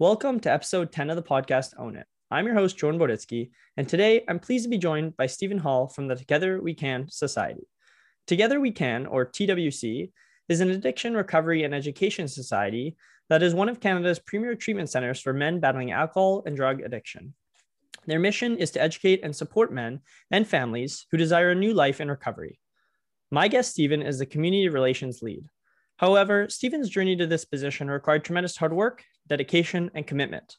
Welcome to episode 10 of the podcast Own It. I'm your host, Jordan Boditsky, and today I'm pleased to be joined by Stephen Hall from the Together We Can Society. Together We Can, or TWC, is an addiction recovery and education society that is one of Canada's premier treatment centers for men battling alcohol and drug addiction. Their mission is to educate and support men and families who desire a new life in recovery. My guest, Stephen, is the community relations lead. However, Stephen's journey to this position required tremendous hard work, dedication, and commitment.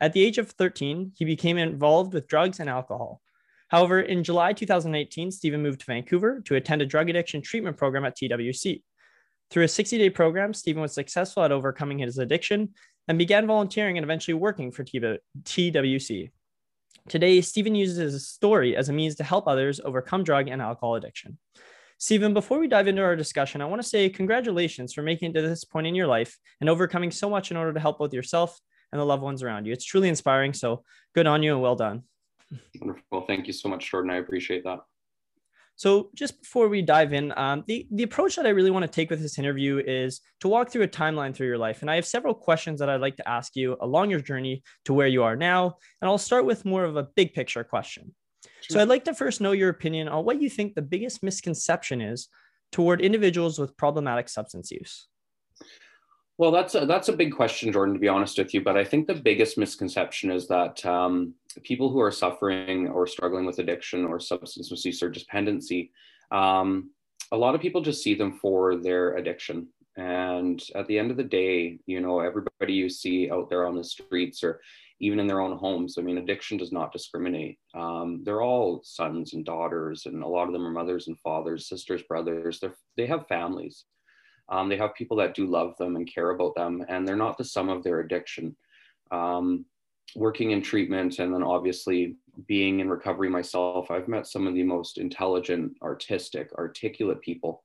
At the age of 13, he became involved with drugs and alcohol. However, in July 2018, Stephen moved to Vancouver to attend a drug addiction treatment program at TWC. Through a 60 day program, Stephen was successful at overcoming his addiction and began volunteering and eventually working for TWC. Today, Stephen uses his story as a means to help others overcome drug and alcohol addiction. Stephen, before we dive into our discussion, I want to say congratulations for making it to this point in your life and overcoming so much in order to help both yourself and the loved ones around you. It's truly inspiring. So good on you and well done. Wonderful. Thank you so much, Jordan. I appreciate that. So, just before we dive in, um, the, the approach that I really want to take with this interview is to walk through a timeline through your life. And I have several questions that I'd like to ask you along your journey to where you are now. And I'll start with more of a big picture question. Sure. So, I'd like to first know your opinion on what you think the biggest misconception is toward individuals with problematic substance use. Well, that's a, that's a big question, Jordan, to be honest with you. But I think the biggest misconception is that um, people who are suffering or struggling with addiction or substance misuse or dependency, um, a lot of people just see them for their addiction. And at the end of the day, you know, everybody you see out there on the streets or even in their own homes, I mean, addiction does not discriminate. Um, they're all sons and daughters, and a lot of them are mothers and fathers, sisters, brothers. They're, they have families. Um, they have people that do love them and care about them, and they're not the sum of their addiction. Um, working in treatment and then obviously being in recovery myself, I've met some of the most intelligent, artistic, articulate people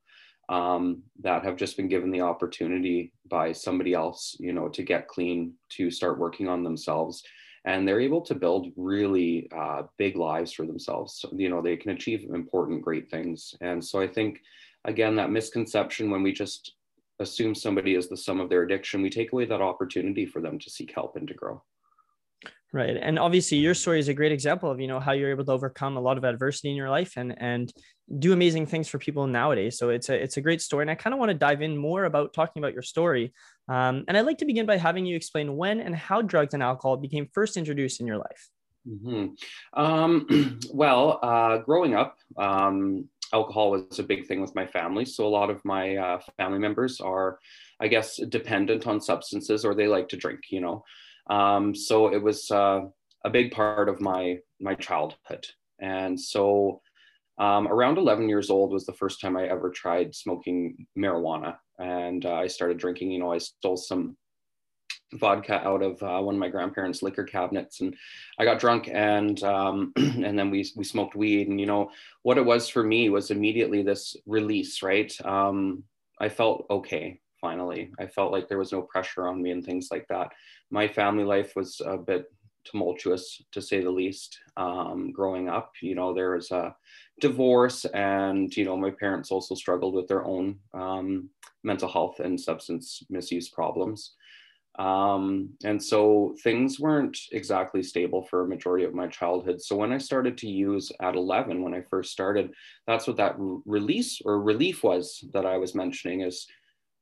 um, that have just been given the opportunity by somebody else, you know, to get clean, to start working on themselves. And they're able to build really uh, big lives for themselves. So, you know, they can achieve important, great things. And so I think again, that misconception when we just assume somebody is the sum of their addiction, we take away that opportunity for them to seek help and to grow. Right. And obviously your story is a great example of, you know, how you're able to overcome a lot of adversity in your life and and do amazing things for people nowadays. So it's a it's a great story. And I kind of want to dive in more about talking about your story. Um, and I'd like to begin by having you explain when and how drugs and alcohol became first introduced in your life. Mm-hmm. Um, well, uh, growing up, um, alcohol was a big thing with my family. So a lot of my uh, family members are, I guess, dependent on substances or they like to drink, you know. Um, so it was uh, a big part of my my childhood. And so um, around 11 years old was the first time I ever tried smoking marijuana. And uh, I started drinking, you know, I stole some vodka out of uh, one of my grandparents' liquor cabinets, and I got drunk, and um, and then we we smoked weed, and you know what it was for me was immediately this release, right? Um, I felt okay finally. I felt like there was no pressure on me and things like that. My family life was a bit tumultuous to say the least. Um, growing up, you know, there was a divorce, and you know, my parents also struggled with their own um, mental health and substance misuse problems. Um, and so things weren't exactly stable for a majority of my childhood. So when I started to use at 11, when I first started, that's what that release or relief was that I was mentioning is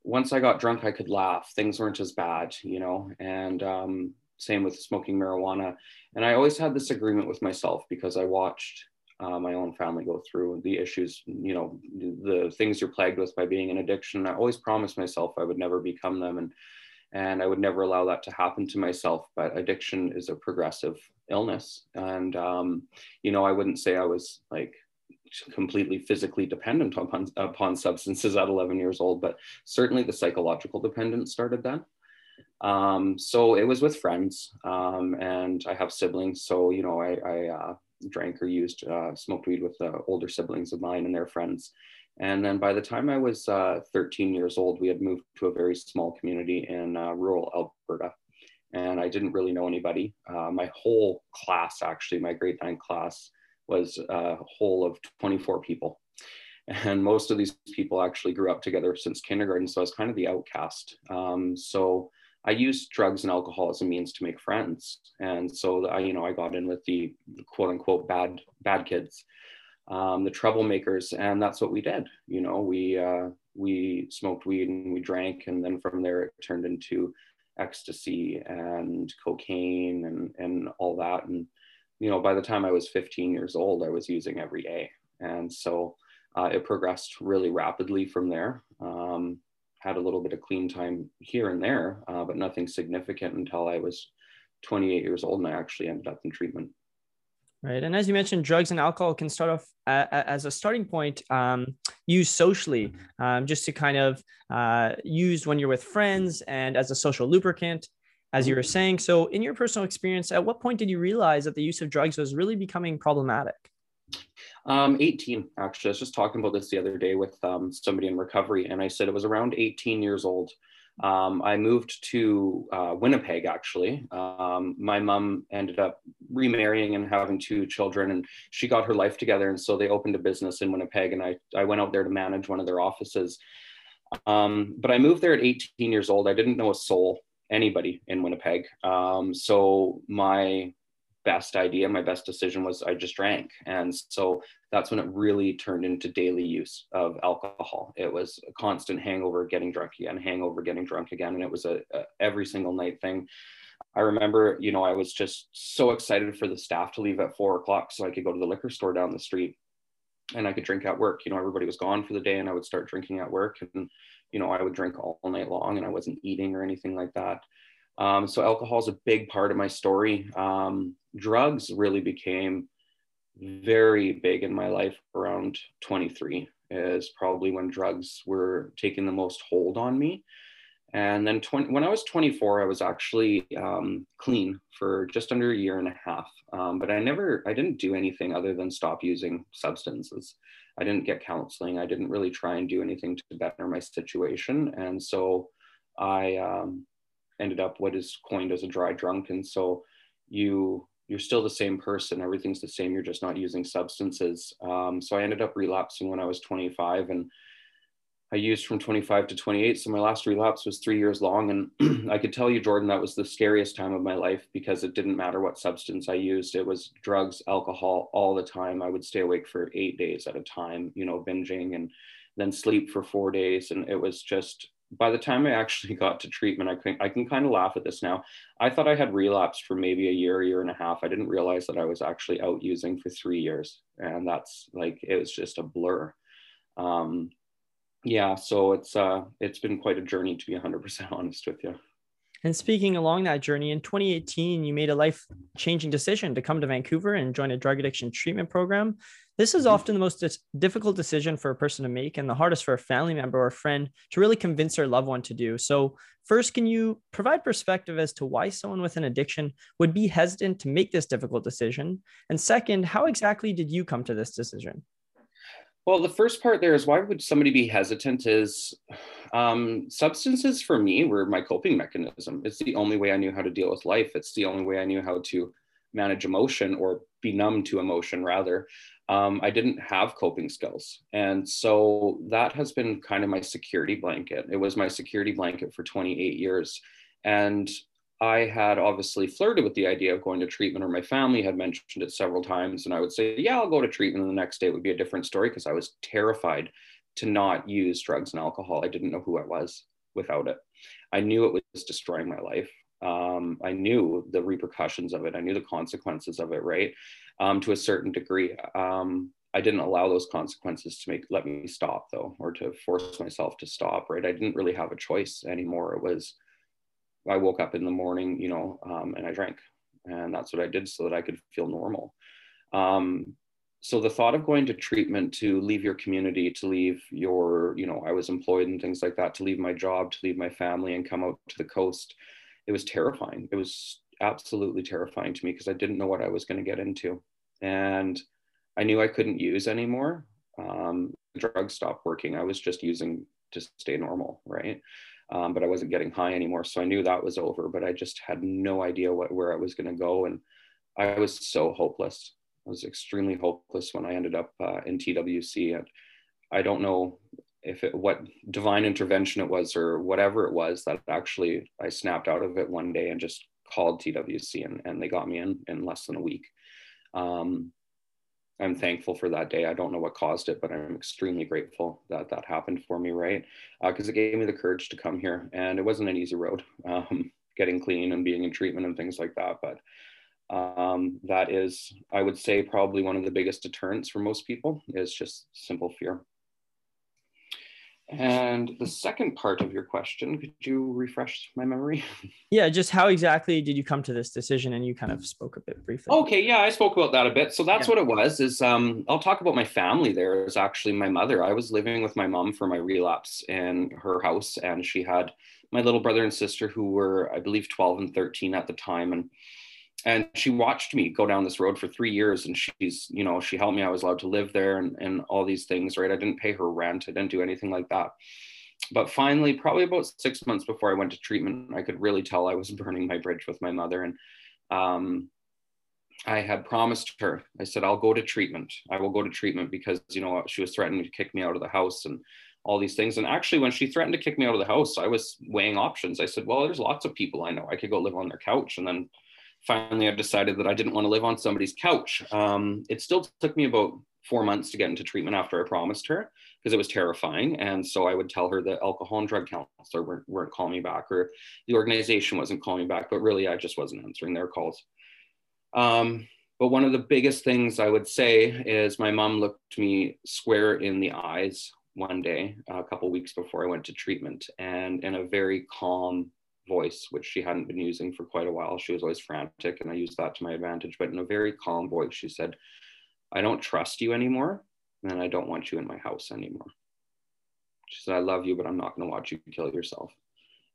once I got drunk, I could laugh. Things weren't as bad, you know, and um, same with smoking marijuana. And I always had this agreement with myself because I watched uh, my own family go through the issues, you know, the things you're plagued with by being an addiction. I always promised myself I would never become them. And and I would never allow that to happen to myself. But addiction is a progressive illness, and um, you know, I wouldn't say I was like completely physically dependent upon upon substances at 11 years old, but certainly the psychological dependence started then. Um, so it was with friends, um, and I have siblings, so you know, I, I uh, drank or used uh, smoked weed with the older siblings of mine and their friends and then by the time I was uh, 13 years old, we had moved to a very small community in uh, rural Alberta. And I didn't really know anybody. Uh, my whole class, actually, my grade nine class, was a whole of 24 people. And most of these people actually grew up together since kindergarten. So I was kind of the outcast. Um, so I used drugs and alcohol as a means to make friends. And so I, you know, I got in with the quote unquote bad, bad kids, um, the troublemakers. And that's what we did. You know, we, uh, we smoked weed and we drank. And then from there, it turned into ecstasy and cocaine and, and all that. And, you know, by the time I was 15 years old, I was using every day. And so uh, it progressed really rapidly from there. Um, had a little bit of clean time here and there, uh, but nothing significant until I was 28 years old and I actually ended up in treatment. Right. And as you mentioned, drugs and alcohol can start off as a starting point, um, used socially, um, just to kind of uh, used when you're with friends and as a social lubricant, as you were saying. So, in your personal experience, at what point did you realize that the use of drugs was really becoming problematic? Um, 18, actually. I was just talking about this the other day with um, somebody in recovery, and I said it was around 18 years old. Um, I moved to uh, Winnipeg, actually. Um, my mom ended up remarrying and having two children, and she got her life together. And so they opened a business in Winnipeg, and I, I went out there to manage one of their offices. Um, but I moved there at 18 years old. I didn't know a soul, anybody in Winnipeg. Um, so my best idea, my best decision was I just drank. And so that's when it really turned into daily use of alcohol. It was a constant hangover, getting drunk again, hangover, getting drunk again. And it was a, a every single night thing. I remember, you know, I was just so excited for the staff to leave at four o'clock so I could go to the liquor store down the street and I could drink at work. You know, everybody was gone for the day and I would start drinking at work. And, you know, I would drink all night long and I wasn't eating or anything like that. Um, so alcohol is a big part of my story. Um, drugs really became very big in my life around 23 is probably when drugs were taking the most hold on me. And then 20, when I was 24, I was actually um, clean for just under a year and a half. Um, but I never, I didn't do anything other than stop using substances. I didn't get counseling. I didn't really try and do anything to better my situation. And so I, um, ended up what is coined as a dry drunk. And so you you're still the same person. Everything's the same. You're just not using substances. Um, so i ended up relapsing when i was 25 and i used from 25 to 28 so my last relapse was three years long and i could tell you jordan that was the scariest time of my life because it didn't matter what substance i used it was drugs alcohol all the time i would stay awake for eight days at a time you know binging and then sleep for four days and it was just by the time I actually got to treatment, I can I can kind of laugh at this now. I thought I had relapsed for maybe a year, year and a half. I didn't realize that I was actually out using for three years, and that's like it was just a blur. Um, yeah, so it's uh, it's been quite a journey to be 100% honest with you. And speaking along that journey, in 2018, you made a life changing decision to come to Vancouver and join a drug addiction treatment program. This is mm-hmm. often the most difficult decision for a person to make and the hardest for a family member or friend to really convince their loved one to do. So, first, can you provide perspective as to why someone with an addiction would be hesitant to make this difficult decision? And second, how exactly did you come to this decision? Well, the first part there is why would somebody be hesitant? Is um, substances for me were my coping mechanism. It's the only way I knew how to deal with life. It's the only way I knew how to manage emotion or be numb to emotion, rather. Um, I didn't have coping skills. And so that has been kind of my security blanket. It was my security blanket for 28 years. And I had obviously flirted with the idea of going to treatment, or my family had mentioned it several times. And I would say, Yeah, I'll go to treatment. And the next day would be a different story because I was terrified to not use drugs and alcohol. I didn't know who I was without it. I knew it was destroying my life. Um, I knew the repercussions of it. I knew the consequences of it, right? Um, to a certain degree. Um, I didn't allow those consequences to make let me stop though, or to force myself to stop, right? I didn't really have a choice anymore. It was I woke up in the morning, you know, um, and I drank, and that's what I did so that I could feel normal. Um, so the thought of going to treatment to leave your community, to leave your, you know, I was employed and things like that, to leave my job, to leave my family, and come out to the coast, it was terrifying. It was absolutely terrifying to me because I didn't know what I was going to get into, and I knew I couldn't use anymore. Um, drugs stopped working. I was just using to stay normal, right? Um, but I wasn't getting high anymore. So I knew that was over, but I just had no idea what, where I was going to go. And I was so hopeless. I was extremely hopeless when I ended up uh, in TWC. And I don't know if it what divine intervention it was or whatever it was that actually I snapped out of it one day and just called TWC and, and they got me in in less than a week. Um, I'm thankful for that day. I don't know what caused it, but I'm extremely grateful that that happened for me, right? Because uh, it gave me the courage to come here, and it wasn't an easy road, um, getting clean and being in treatment and things like that. But um, that is, I would say, probably one of the biggest deterrents for most people is just simple fear. And the second part of your question, could you refresh my memory? Yeah, just how exactly did you come to this decision? And you kind of spoke a bit briefly. Okay, yeah, I spoke about that a bit. So that's yeah. what it was. Is um, I'll talk about my family. There is actually my mother. I was living with my mom for my relapse in her house, and she had my little brother and sister who were, I believe, 12 and 13 at the time, and and she watched me go down this road for three years and she's you know she helped me. I was allowed to live there and, and all these things right? I didn't pay her rent. I didn't do anything like that. But finally probably about six months before i went to treatment i could really tell i was burning my bridge with my mother. And um, i had promised her i said i'll go to treatment. I will go to treatment because you know she was threatening to kick me out of the house and all these things. And actually when she threatened to kick me out of the house i was weighing options. I said well there's lots of people i know. I could go live on their couch and then finally I decided that I didn't want to live on somebody's couch. Um, it still took me about four months to get into treatment after I promised her because it was terrifying. And so I would tell her that alcohol and drug counselor weren't, weren't calling me back or the organization wasn't calling me back, but really I just wasn't answering their calls. Um, but one of the biggest things I would say is my mom looked me square in the eyes one day, a couple weeks before I went to treatment, and in a very calm, voice, which she hadn't been using for quite a while. She was always frantic, and I used that to my advantage. But in a very calm voice, she said, I don't trust you anymore, and I don't want you in my house anymore. She said, I love you, but I'm not going to watch you kill yourself.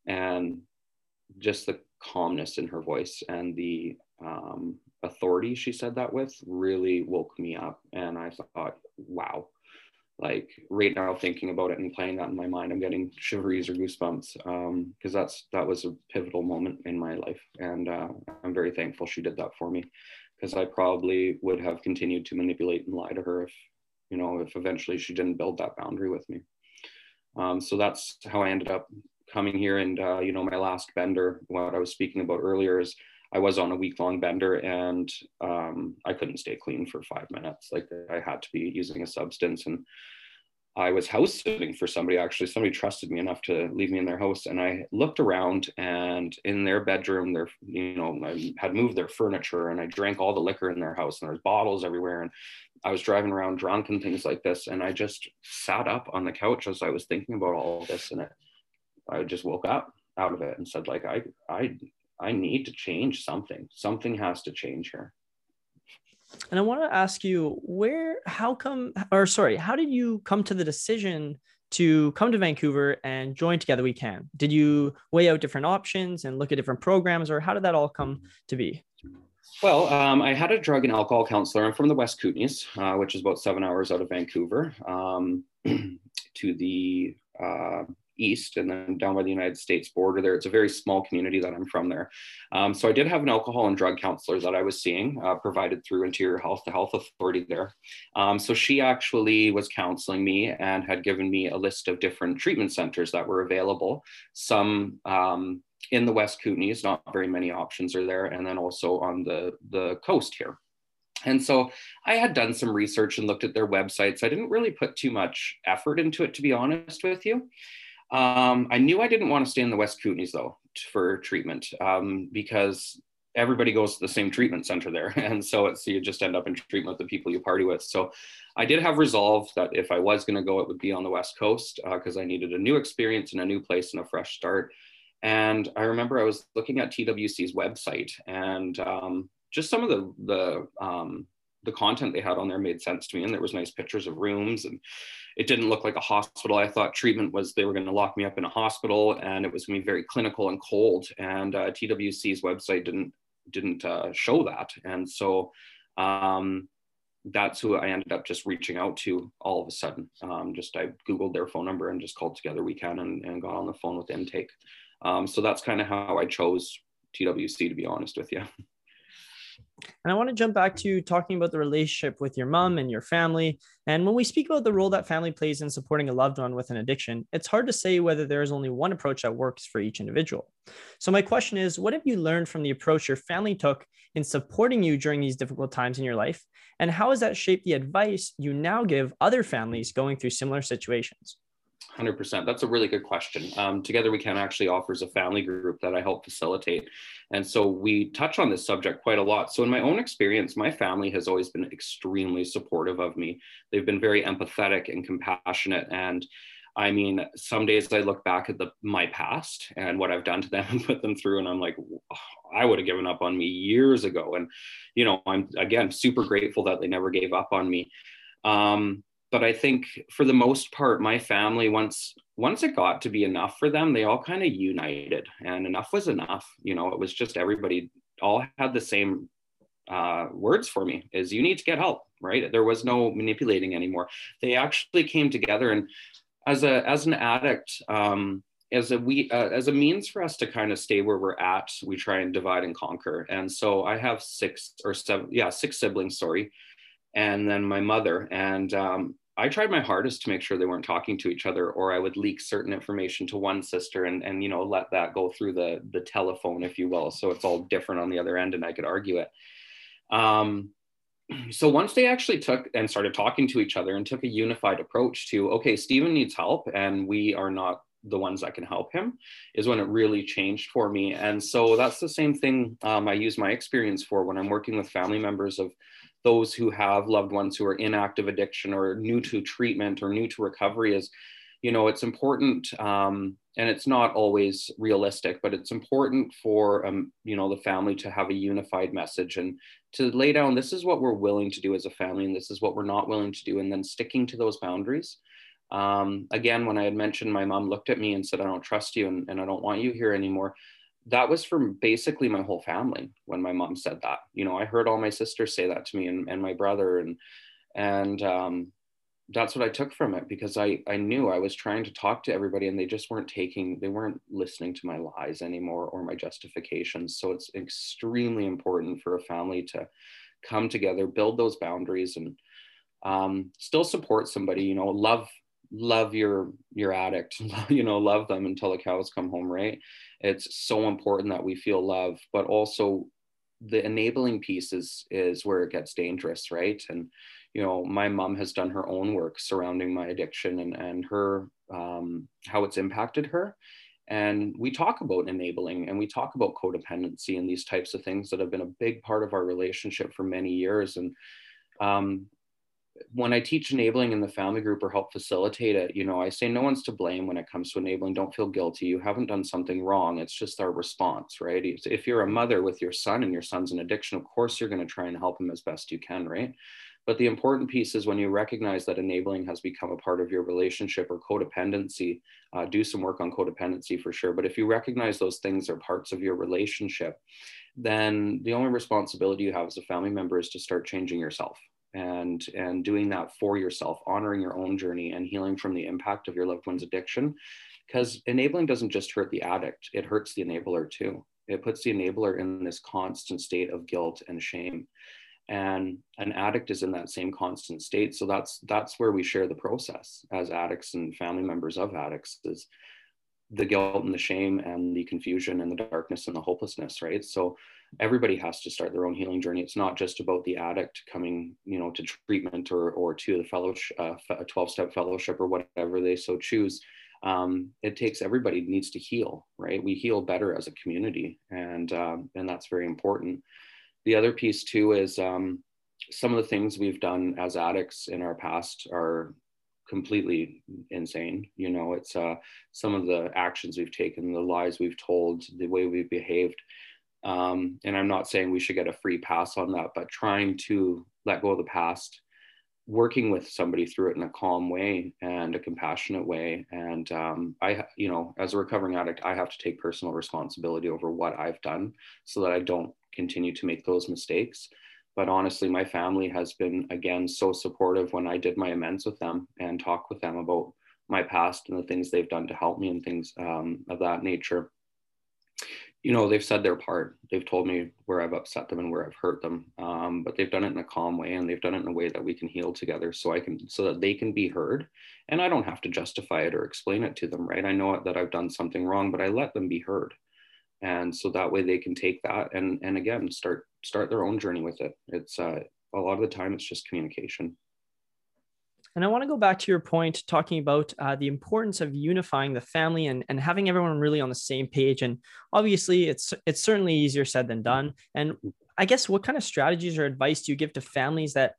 And just the calmness in her voice and the um, authority she said that with really woke me up. And I thought, wow, like right now thinking about it and playing that in my mind i'm getting shiveries or goosebumps because um, that's that was a pivotal moment in my life. And uh, i'm very thankful she did that for me because i probably would have continued to manipulate and lie to her if you know if eventually she didn't build that boundary with me. Um, so that's how i ended up coming here. And uh, you know my last bender what i was speaking about earlier is I was on a week long bender and um, I couldn't stay clean for five minutes. Like I had to be using a substance and I was house sitting for somebody actually. Somebody trusted me enough to leave me in their house. And I looked around and in their bedroom, their, you know, I had moved their furniture and I drank all the liquor in their house and there's bottles everywhere. And I was driving around drunk and things like this. And I just sat up on the couch as I was thinking about all this. And it, I just woke up out of it and said, like, I, I I need to change something. Something has to change here. And I want to ask you where, how come, or sorry, how did you come to the decision to come to Vancouver and join Together We Can? Did you weigh out different options and look at different programs, or how did that all come to be? Well, um, I had a drug and alcohol counselor. I'm from the West Kootenays, uh, which is about seven hours out of Vancouver, um, to the uh, east and then down by the United States border there. It's a very small community that I'm from there. Um, so I did have an alcohol and drug counselor that I was seeing uh, provided through Interior Health, the health authority there. Um, so she actually was counseling me and had given me a list of different treatment centers that were available. Some um, in the West Kootenays, not very many options are there, and then also on the, the coast here. And so I had done some research and looked at their websites. I didn't really put too much effort into it, to be honest with you. Um, I knew I didn't want to stay in the West Kootenays though for treatment um, because everybody goes to the same treatment center there. And so it's, you just end up in treatment with the people you party with. So I did have resolve that if I was going to go, it would be on the West Coast because uh, I needed a new experience and a new place and a fresh start. And I remember I was looking at TWC's website and um, just some of the, the, um, the content they had on there made sense to me. And there was nice pictures of rooms and it didn't look like a hospital. I thought treatment was they were going to lock me up in a hospital and it was going to be very clinical and cold. And uh, TWC's website didn't didn't uh, show that. And so um, that's who I ended up just reaching out to all of a sudden. Um, just I Googled their phone number and just called Together We Can and, and got on the phone with intake. Um, so that's kind of how I chose TWC, to be honest with you. And I want to jump back to talking about the relationship with your mom and your family. And when we speak about the role that family plays in supporting a loved one with an addiction, it's hard to say whether there is only one approach that works for each individual. So, my question is what have you learned from the approach your family took in supporting you during these difficult times in your life? And how has that shaped the advice you now give other families going through similar situations? 100%. That's a really good question. Um, Together We Can actually offers a family group that I help facilitate. And so we touch on this subject quite a lot. So, in my own experience, my family has always been extremely supportive of me. They've been very empathetic and compassionate. And I mean, some days I look back at the, my past and what I've done to them and put them through, and I'm like, I would have given up on me years ago. And, you know, I'm again super grateful that they never gave up on me. Um, but I think for the most part, my family once once it got to be enough for them, they all kind of united, and enough was enough. You know, it was just everybody all had the same uh, words for me: is you need to get help. Right? There was no manipulating anymore. They actually came together, and as a as an addict. Um, as a we uh, as a means for us to kind of stay where we're at we try and divide and conquer and so i have six or seven yeah six siblings sorry and then my mother. And um, I tried my hardest to make sure they weren't talking to each other, or I would leak certain information to one sister and, and you know let that go through the the telephone, if you will. So it's all different on the other end, and I could argue it. Um, so once they actually took and started talking to each other and took a unified approach to okay, Stephen needs help, and we are not the ones that can help him is when it really changed for me and so that's the same thing um, i use my experience for when i'm working with family members of those who have loved ones who are in active addiction or new to treatment or new to recovery is you know it's important um, and it's not always realistic but it's important for um, you know the family to have a unified message and to lay down this is what we're willing to do as a family and this is what we're not willing to do and then sticking to those boundaries. Um, again when i had mentioned my mom looked at me and said i don't trust you and, and i don't want you here anymore that was from basically my whole family when my mom said that. You know i heard all my sisters say that to me and, and my brother and and um, that's what i took from it because i i knew i was trying to talk to everybody and they just weren't taking they weren't listening to my lies anymore or my justifications. So it's extremely important for a family to come together build those boundaries and um, still support somebody you know love love your your addict you know love them until the cows come home right? It's so important that we feel love but also the enabling piece is is where it gets dangerous right? And you know my mom has done her own work surrounding my addiction and and her um, how it's impacted her. And we talk about enabling and we talk about codependency and these types of things that have been a big part of our relationship for many years. And um, when I teach enabling in the family group or help facilitate it, you know, I say no one's to blame when it comes to enabling. Don't feel guilty. You haven't done something wrong. It's just our response, right? If you're a mother with your son and your son's in addiction, of course you're going to try and help him as best you can, right? But the important piece is when you recognize that enabling has become a part of your relationship or codependency, uh, do some work on codependency for sure. But if you recognize those things are parts of your relationship, then the only responsibility you have as a family member is to start changing yourself and and doing that for yourself honoring your own journey and healing from the impact of your loved one's addiction. Because enabling doesn't just hurt the addict it hurts the enabler too. It puts the enabler in this constant state of guilt and shame. And an addict is in that same constant state. So that's that's where we share the process as addicts and family members of addicts is the guilt and the shame and the confusion and the darkness and the hopelessness right? So everybody has to start their own healing journey. It's not just about the addict coming, you know, to treatment or or to the fellowship, uh, a twelve step fellowship or whatever they so choose. Um, it takes everybody needs to heal, right? We heal better as a community, and um, and that's very important. The other piece too is um, some of the things we've done as addicts in our past are completely insane. You know, it's uh, some of the actions we've taken, the lies we've told, the way we've behaved um, and I'm not saying we should get a free pass on that, but trying to let go of the past, working with somebody through it in a calm way and a compassionate way. And um, I, you know, as a recovering addict, I have to take personal responsibility over what I've done so that I don't continue to make those mistakes. But honestly, my family has been, again, so supportive when I did my amends with them and talk with them about my past and the things they've done to help me and things um, of that nature you know, they've said their part. They've told me where I've upset them and where I've hurt them. Um, but they've done it in a calm way and they've done it in a way that we can heal together so I can, so that they can be heard. And I don't have to justify it or explain it to them, right? I know that I've done something wrong, but I let them be heard. And so that way they can take that and, and again, start, start their own journey with it. It's uh, a lot of the time it's just communication. And I want to go back to your point talking about uh, the importance of unifying the family and, and having everyone really on the same page. And obviously, it's it's certainly easier said than done. And I guess what kind of strategies or advice do you give to families that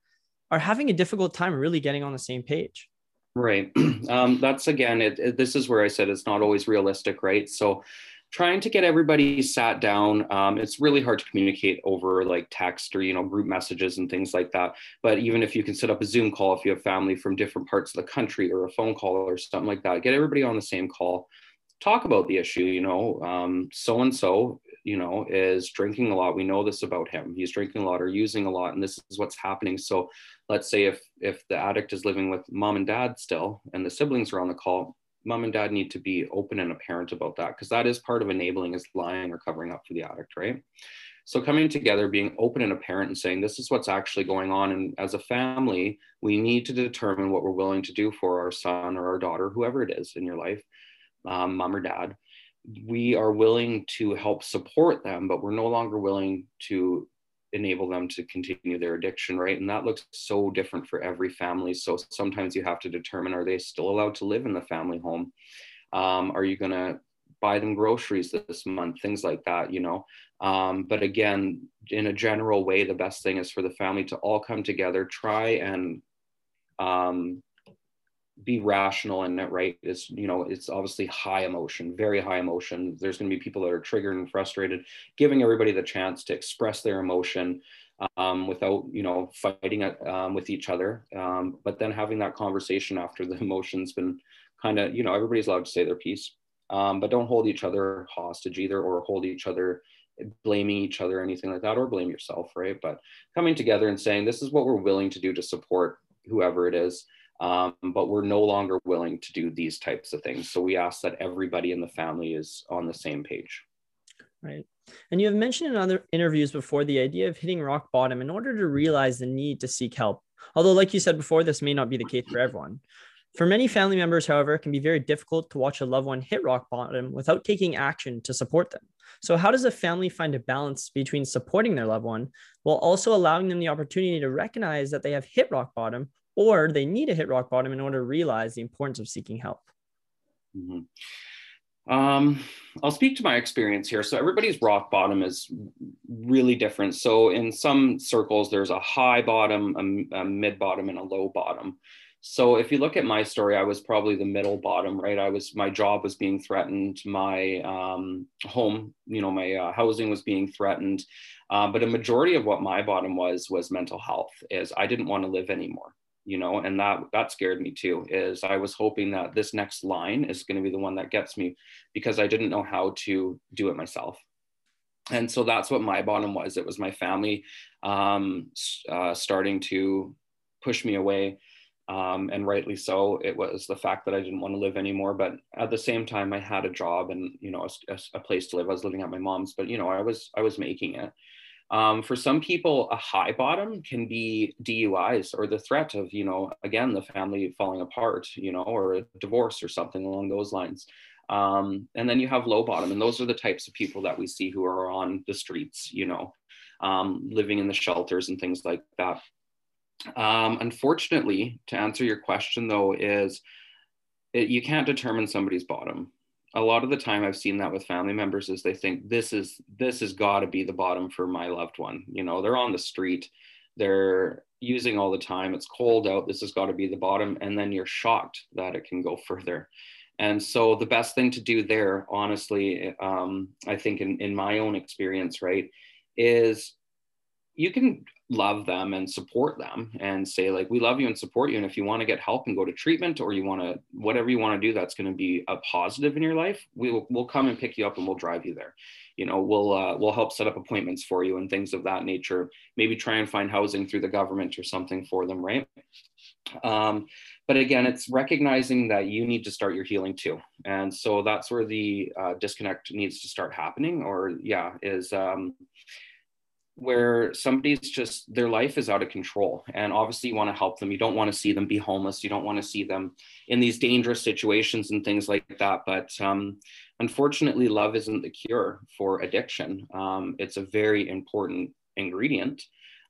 are having a difficult time really getting on the same page? Right. Um, that's again, it, it, this is where I said it's not always realistic, right? So trying to get everybody sat down. Um, it's really hard to communicate over like text or you know group messages and things like that. But even if you can set up a zoom call if you have family from different parts of the country or a phone call or something like that get everybody on the same call. Talk about the issue you know so and so you know is drinking a lot. We know this about him. He's drinking a lot or using a lot and this is what's happening. So let's say if if the addict is living with mom and dad still and the siblings are on the call mom and dad need to be open and apparent about that because that is part of enabling is lying or covering up for the addict, right? So coming together, being open and apparent and saying this is what's actually going on. And as a family, we need to determine what we're willing to do for our son or our daughter, whoever it is in your life, um, mom or dad. We are willing to help support them, but we're no longer willing to enable them to continue their addiction, right? And that looks so different for every family. So sometimes you have to determine are they still allowed to live in the family home? Um, are you going to buy them groceries this month? Things like that, you know. Um, but again, in a general way, the best thing is for the family to all come together, try and um, be rational in it, right It's, you know it's obviously high emotion very high emotion. There's going to be people that are triggered and frustrated giving everybody the chance to express their emotion um, without you know fighting um, with each other. Um, but then having that conversation after the emotion's been kind of you know everybody's allowed to say their piece. Um, but don't hold each other hostage either or hold each other blaming each other or anything like that or blame yourself right? But coming together and saying this is what we're willing to do to support whoever it is um, but we're no longer willing to do these types of things. So we ask that everybody in the family is on the same page. Right. And you have mentioned in other interviews before the idea of hitting rock bottom in order to realize the need to seek help. Although, like you said before, this may not be the case for everyone. For many family members, however, it can be very difficult to watch a loved one hit rock bottom without taking action to support them. So, how does a family find a balance between supporting their loved one while also allowing them the opportunity to recognize that they have hit rock bottom or they need to hit rock bottom in order to realize the importance of seeking help? Mm-hmm. Um, I'll speak to my experience here. So everybody's rock bottom is really different. So in some circles, there's a high bottom, a, a mid bottom, and a low bottom. So if you look at my story, I was probably the middle bottom, right? I was my job was being threatened, my um, home, you know, my uh, housing was being threatened, uh, but a majority of what my bottom was was mental health. Is I didn't want to live anymore you know and that that scared me too is i was hoping that this next line is going to be the one that gets me because i didn't know how to do it myself. And so that's what my bottom was. It was my family um, uh, starting to push me away um, and rightly so. It was the fact that i didn't want to live anymore but at the same time i had a job and you know a, a place to live. I was living at my mom's but you know i was i was making it um, for some people, a high bottom can be DUIs or the threat of, you know, again, the family falling apart, you know, or a divorce or something along those lines. Um, and then you have low bottom, and those are the types of people that we see who are on the streets, you know, um, living in the shelters and things like that. Um, unfortunately, to answer your question though, is it, you can't determine somebody's bottom a lot of the time I've seen that with family members is they think this is this has got to be the bottom for my loved one. You know, they're on the street, they're using all the time. It's cold out. This has got to be the bottom, and then you're shocked that it can go further. And so the best thing to do there, honestly, um, I think in in my own experience, right, is you can love them and support them and say like we love you and support you and if you want to get help and go to treatment or you want to whatever you want to do that's going to be a positive in your life we will we'll come and pick you up and we'll drive you there. You know we'll uh, we'll help set up appointments for you and things of that nature. Maybe try and find housing through the government or something for them right? Um, but again, it's recognizing that you need to start your healing too. And so that's where the uh, disconnect needs to start happening, or yeah, is um, where somebody's just their life is out of control. And obviously you want to help them. You don't want to see them be homeless. You don't want to see them in these dangerous situations and things like that. But um, unfortunately love isn't the cure for addiction. Um, it's a very important ingredient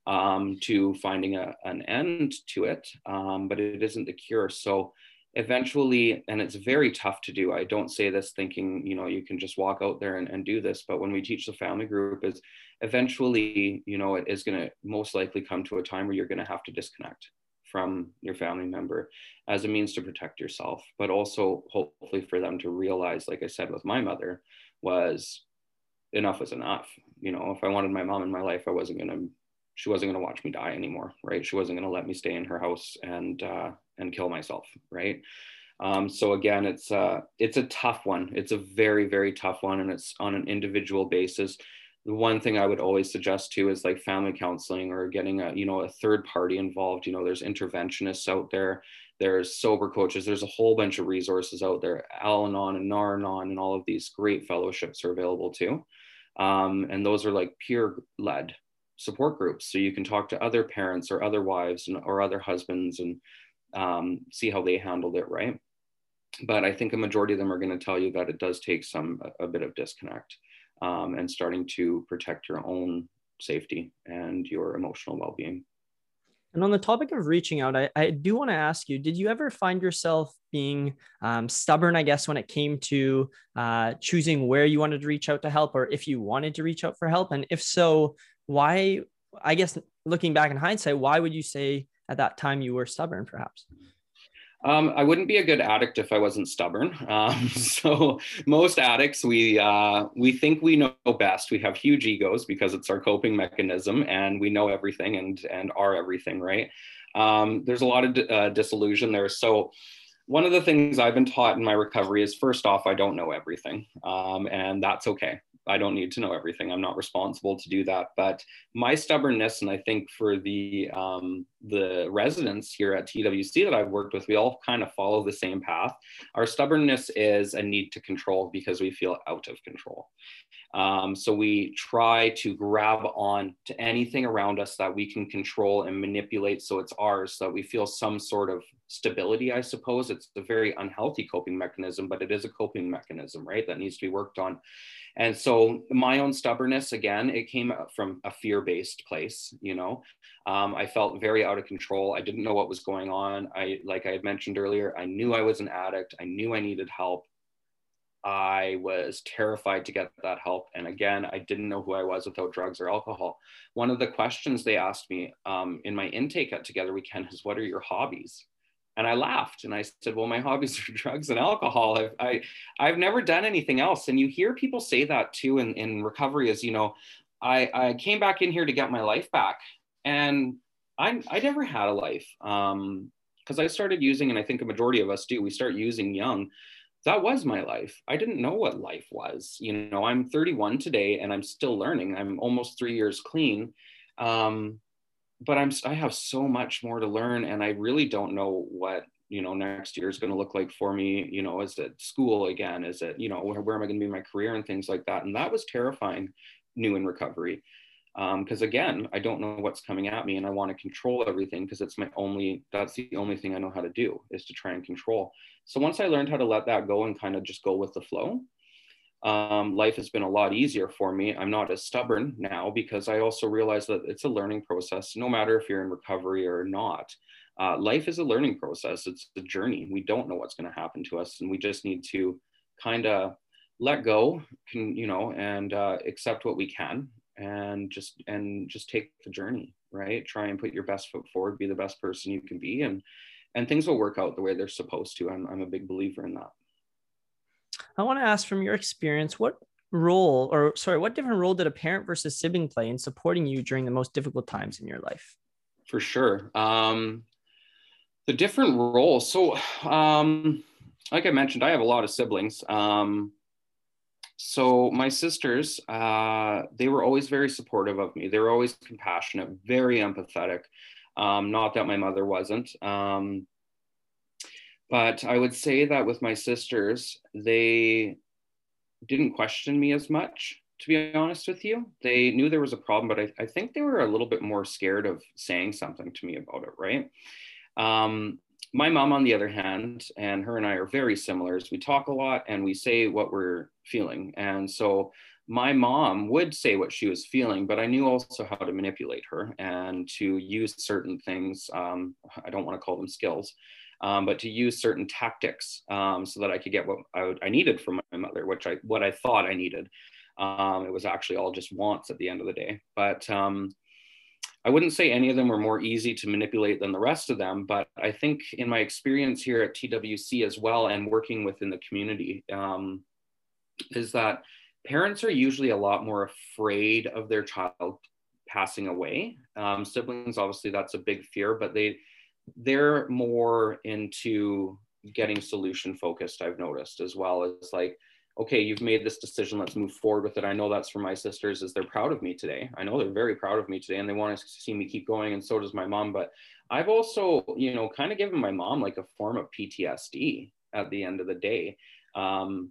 um, to finding a, an end to it. Um, but it isn't the cure. So eventually and it's very tough to do. I don't say this thinking you know you can just walk out there and, and do this but when we teach the family group is eventually you know it is going to most likely come to a time where you're going to have to disconnect from your family member as a means to protect yourself but also hopefully for them to realize like i said with my mother was enough was enough. You know if i wanted my mom in my life i wasn't going to she wasn't going to watch me die anymore right? She wasn't going to let me stay in her house and uh, and kill myself right? Um, so again it's uh, it's a tough one. It's a very very tough one and it's on an individual basis. The one thing i would always suggest too is like family counseling or getting a you know a third party involved. You know there's interventionists out there there's sober coaches there's a whole bunch of resources out there. Al-anon and nar-anon and all of these great fellowships are available too. Um, and those are like peer led support groups so you can talk to other parents or other wives and, or other husbands and um, see how they handled it right but i think a majority of them are going to tell you that it does take some a, bit of disconnect um, and starting to protect your own safety and your emotional well-being and on the topic of reaching out, I, I do want to ask you did you ever find yourself being um, stubborn, I guess, when it came to uh, choosing where you wanted to reach out to help or if you wanted to reach out for help? And if so, why, I guess, looking back in hindsight, why would you say at that time you were stubborn, perhaps? Um, I wouldn't be a good addict if I wasn't stubborn. Um, so most addicts, we uh, we think we know best. We have huge egos because it's our coping mechanism, and we know everything and and are everything, right? Um, there's a lot of uh, disillusion there. So one of the things I've been taught in my recovery is first off, I don't know everything, um, and that's okay. I don't need to know everything. I'm not responsible to do that. But my stubbornness, and I think for the um, the residents here at TWC that I've worked with, we all kind of follow the same path. Our stubbornness is a need to control because we feel out of control. Um, so we try to grab on to anything around us that we can control and manipulate so it's ours, so that we feel some sort of stability, I suppose. It's a very unhealthy coping mechanism, but it is a coping mechanism, right? That needs to be worked on. And so my own stubbornness, again, it came from a fear based place, you know. Um, I felt very out of control. I didn't know what was going on. I, like I had mentioned earlier, I knew I was an addict. I knew I needed help. I was terrified to get that help. And again, I didn't know who I was without drugs or alcohol. One of the questions they asked me um, in my intake at Together We Can is, What are your hobbies? And I laughed and I said, "Well, my hobbies are drugs and alcohol. I've I, I've never done anything else." And you hear people say that too in, in recovery, as you know, I, I came back in here to get my life back, and I I never had a life because um, I started using, and I think a majority of us do. We start using young. That was my life. I didn't know what life was. You know, I'm 31 today, and I'm still learning. I'm almost three years clean. Um, but I'm I have so much more to learn, and I really don't know what you know next year is going to look like for me. You know, is it school again? Is it you know where, where am I going to be my career and things like that? And that was terrifying, new in recovery, because um, again, I don't know what's coming at me, and I want to control everything because it's my only that's the only thing I know how to do is to try and control. So once I learned how to let that go and kind of just go with the flow, um, life has been a lot easier for me. I'm not as stubborn now because I also realize that it's a learning process, no matter if you're in recovery or not. Uh, life is a learning process, it's a journey. We don't know what's going to happen to us, and we just need to kind of let go, can, you know, and uh, accept what we can and just and just take the journey right try and put your best foot forward be the best person you can be and and things will work out the way they're supposed to i'm, I'm a big believer in that I want to ask from your experience, what role or sorry, what different role did a parent versus sibling play in supporting you during the most difficult times in your life? For sure. Um, the different roles. So, um, like I mentioned, I have a lot of siblings. Um, so my sisters, uh, they were always very supportive of me. They were always compassionate, very empathetic. Um, not that my mother wasn't. Um, but I would say that with my sisters, they didn't question me as much, to be honest with you. They knew there was a problem, but I, I think they were a little bit more scared of saying something to me about it, right? Um, my mom, on the other hand, and her and I are very similar. As we talk a lot and we say what we're feeling. And so my mom would say what she was feeling, but I knew also how to manipulate her and to use certain things. Um, I don't want to call them skills, um, but to use certain tactics um, so that I could get what I, would, I, needed from my mother, which I what I thought I needed. Um, it was actually all just wants at the end of the day. But um, I wouldn't say any of them were more easy to manipulate than the rest of them, but I think in my experience here at TWC as well and working within the community, um, is that parents are usually a lot more afraid of their child passing away. Um, siblings, obviously, that's a big fear, but they they're more into getting solution focused. I've noticed as well as like okay, you've made this decision, let's move forward with it. I know that's for my sisters is they're proud of me today. I know they're very proud of me today and they want to see me keep going and so does my mom, but I've also, you know, kind of given my mom like a form of PTSD at the end of the day. Um,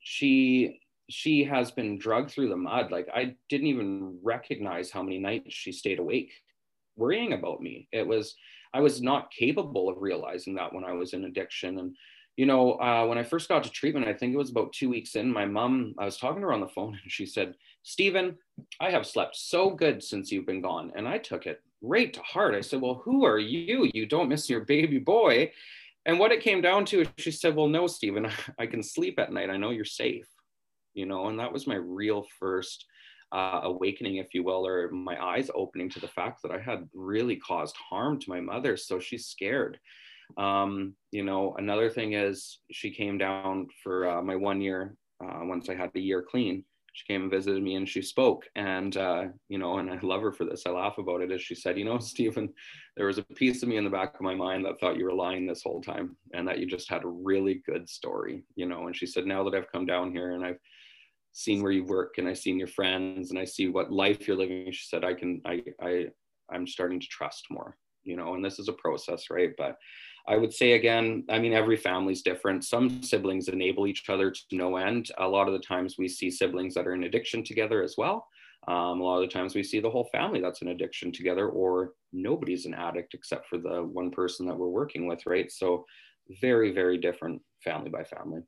she she has been drugged through the mud. Like I didn't even recognize how many nights she stayed awake worrying about me. It was I was not capable of realizing that when I was in addiction and you know, uh, when I first got to treatment, I think it was about two weeks in, my mom, I was talking to her on the phone and she said, Stephen, I have slept so good since you've been gone. And I took it right to heart. I said, Well, who are you? You don't miss your baby boy. And what it came down to, is she said, Well, no, Stephen, I can sleep at night. I know you're safe, you know, and that was my real first uh, awakening, if you will, or my eyes opening to the fact that I had really caused harm to my mother. So she's scared. Um, you know, another thing is she came down for uh, my one year, uh, once I had the year clean. She came and visited me and she spoke. And, uh, you know, and I love her for this. I laugh about it as she said, you know, Stephen, there was a piece of me in the back of my mind that thought you were lying this whole time and that you just had a really good story, you know. And she said, now that I've come down here and I've seen where you work and I've seen your friends and I see what life you're living, she said, I can, I, I, I'm starting to trust more, you know, and this is a process, right? But I would say again, I mean, every family's different. Some siblings enable each other to no end. A lot of the times we see siblings that are in addiction together as well. Um, a lot of the times we see the whole family that's in addiction together, or nobody's an addict except for the one person that we're working with, right? So, very, very different family by family.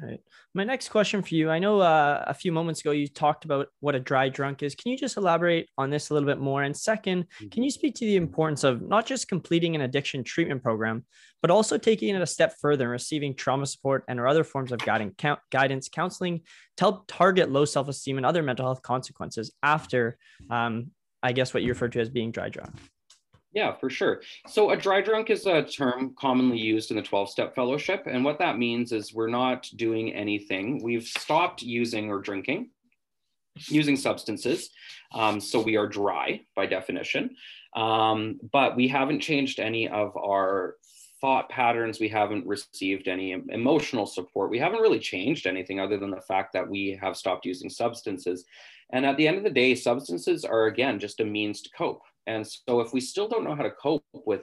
Right. My next question for you I know uh, a few moments ago you talked about what a dry drunk is. Can you just elaborate on this a little bit more? And second, can mm-hmm. you speak to the importance of not just completing an addiction treatment program, but also taking it a step further and receiving trauma support and or other forms of guiding, guidance, counseling to help target low self esteem and other mental health consequences after, um, I guess, what you refer to as being dry drunk? Yeah, for sure. So a dry drunk is a term commonly used in the 12 step fellowship. And what that means is we're not doing anything. We've stopped using or drinking, using substances. Um, so we are dry by definition. Um, but we haven't changed any of our thought patterns. We haven't received any emotional support. We haven't really changed anything other than the fact that we have stopped using substances. And at the end of the day, substances are, again, just a means to cope. And so if we still don't know how to cope with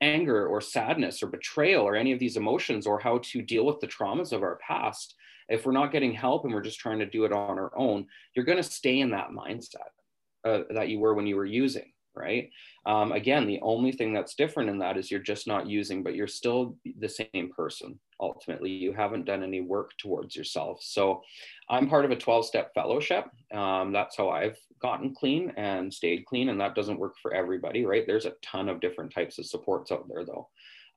anger or sadness or betrayal or any of these emotions or how to deal with the traumas of our past, if we're not getting help and we're just trying to do it on our own, you're going to stay in that mindset uh, that you were when you were using right? Um, again, the only thing that's different in that is you're just not using, but you're still the same person. Ultimately, you haven't done any work towards yourself. So, I'm part of a 12 step fellowship. Um, that's how I've gotten clean and stayed clean, and that doesn't work for everybody, right? There's a ton of different types of supports out there, though.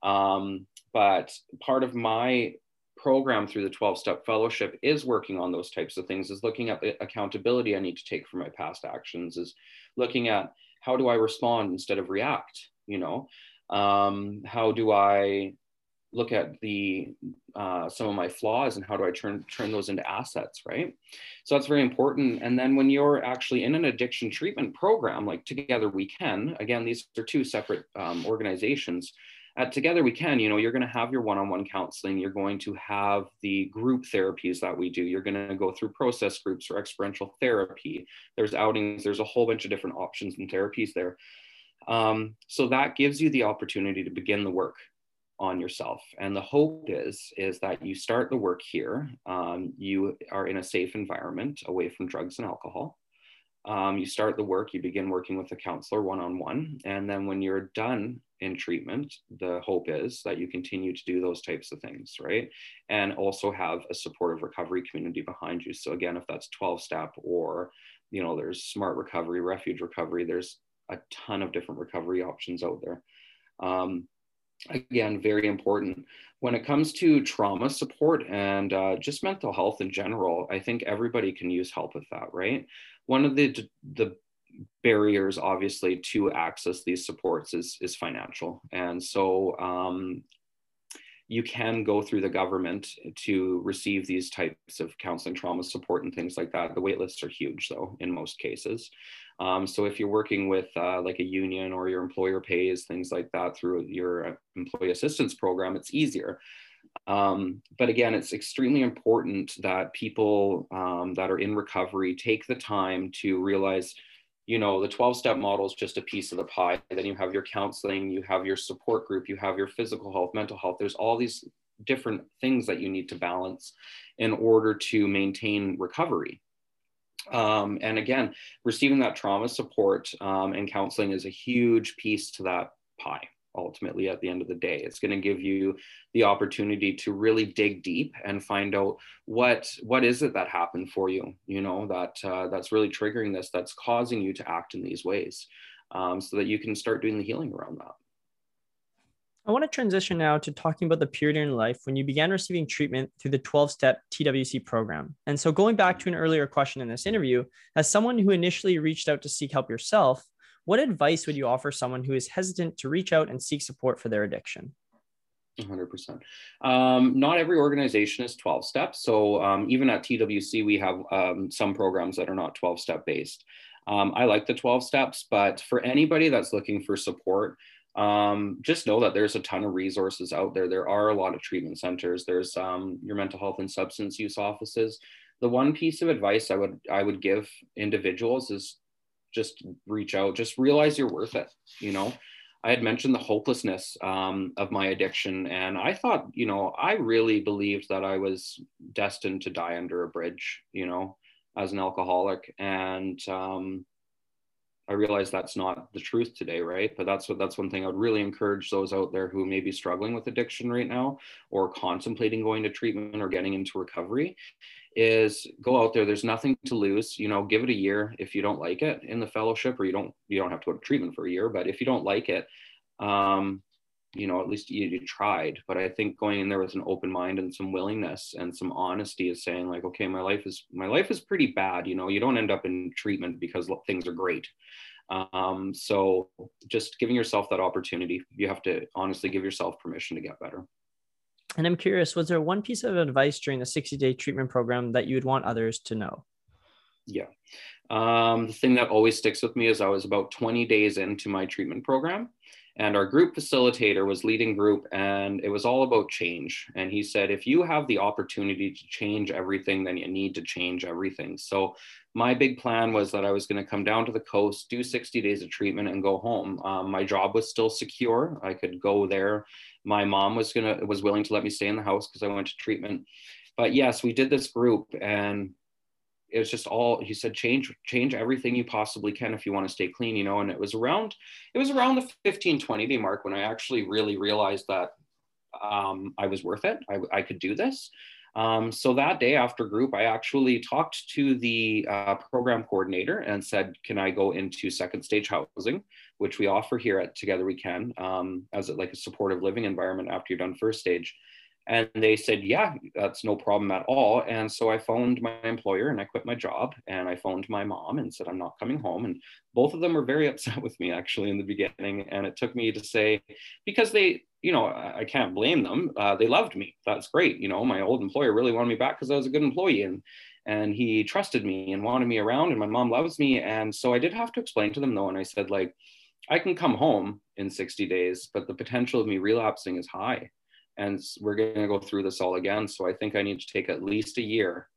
Um, but part of my program through the 12 step fellowship is working on those types of things is looking at the accountability i need to take for my past actions is looking at how do I respond instead of react? You know, um, how do I look at the uh, some of my flaws and how do I turn turn those into assets, right? So that's very important. And then when you're actually in an addiction treatment program, like Together We Can, again, these are two separate um, organizations at Together We Can, you know, you're going to have your one on one counseling. You're going to have the group therapies that we do. You're going to go through process groups or experiential therapy. There's outings, there's a whole bunch of different options and therapies there. Um, so that gives you the opportunity to begin the work on yourself. And the hope is is that you start the work here. Um, you are in a safe environment away from drugs and alcohol. Um, you start the work. You begin working with a counselor one on one, and then when you're done in treatment, the hope is that you continue to do those types of things, right? And also have a supportive recovery community behind you. So again, if that's 12 step or you know, there's smart recovery, refuge recovery. There's a ton of different recovery options out there. Um, again, very important. When it comes to trauma support and uh, just mental health in general, I think everybody can use help with that, right? One of the the barriers, obviously, to access these supports is is financial, and so um, you can go through the government to receive these types of counseling trauma support and things like that. The wait lists are huge, though, in most cases. Um, so if you're working with uh, like a union or your employer pays things like that through your employee assistance program, it's easier. Um, but again, it's extremely important that people um, that are in recovery take the time to realize you know the 12 step model is just a piece of the pie. Then you have your counseling you have your support group you have your physical health mental health. There's all these different things that you need to balance in order to maintain recovery. Um, and again receiving that trauma support um, and counseling is a huge piece to that pie ultimately at the end of the day it's going to give you the opportunity to really dig deep and find out what what is it that happened for you you know that uh, that's really triggering this that's causing you to act in these ways um, so that you can start doing the healing around that I want to transition now to talking about the period in life when you began receiving treatment through the 12 step TWC program. And so, going back to an earlier question in this interview, as someone who initially reached out to seek help yourself, what advice would you offer someone who is hesitant to reach out and seek support for their addiction? 100%. Um, not every organization is 12 steps. So um, even at TWC, we have um, some programs that are not 12 step based. Um, I like the 12 steps, but for anybody that's looking for support, um, just know that there's a ton of resources out there. There are a lot of treatment centers. There's um, your mental health and substance use offices. The one piece of advice I would I would give individuals is just reach out just realize you're worth it you know? I had mentioned the hopelessness um, of my addiction and i thought you know i really believed that i was destined to die under a bridge you know as an alcoholic and um, i realize that's not the truth today right? But that's what that's one thing i would really encourage those out there who may be struggling with addiction right now or contemplating going to treatment or getting into recovery is go out there. There's nothing to lose. You know give it a year if you don't like it in the fellowship or you don't you don't have to go to treatment for a year but if you don't like it um you know at least you, you tried but i think going in there with an open mind and some willingness and some honesty is saying like okay my life is my life is pretty bad you know you don't end up in treatment because things are great um, so just giving yourself that opportunity you have to honestly give yourself permission to get better and I'm curious, was there one piece of advice during the 60 day treatment program that you would want others to know? Yeah. Um, the thing that always sticks with me is I was about 20 days into my treatment program and our group facilitator was leading group and it was all about change. And he said if you have the opportunity to change everything then you need to change everything. So my big plan was that i was going to come down to the coast do 60 days of treatment and go home. Um, my job was still secure. I could go there. My mom was gonna was willing to let me stay in the house because i went to treatment. But yes we did this group and it was just all he said change change everything you possibly can if you want to stay clean you know and it was around it was around the 15 20 day mark when i actually really realized that um, i was worth it. I, I could do this. Um, so that day after group i actually talked to the uh, program coordinator and said can i go into second stage housing? Which we offer here at together we can um, as like a supportive living environment after you're done first stage and they said, yeah, that's no problem at all. And so I phoned my employer and I quit my job and I phoned my mom and said, I'm not coming home. And both of them were very upset with me actually in the beginning. And it took me to say, because they, you know, I can't blame them. Uh, they loved me. That's great. You know, my old employer really wanted me back because I was a good employee and, and he trusted me and wanted me around and my mom loves me. And so I did have to explain to them though. And I said, like, I can come home in 60 days, but the potential of me relapsing is high and we're going to go through this all again so i think i need to take at least a year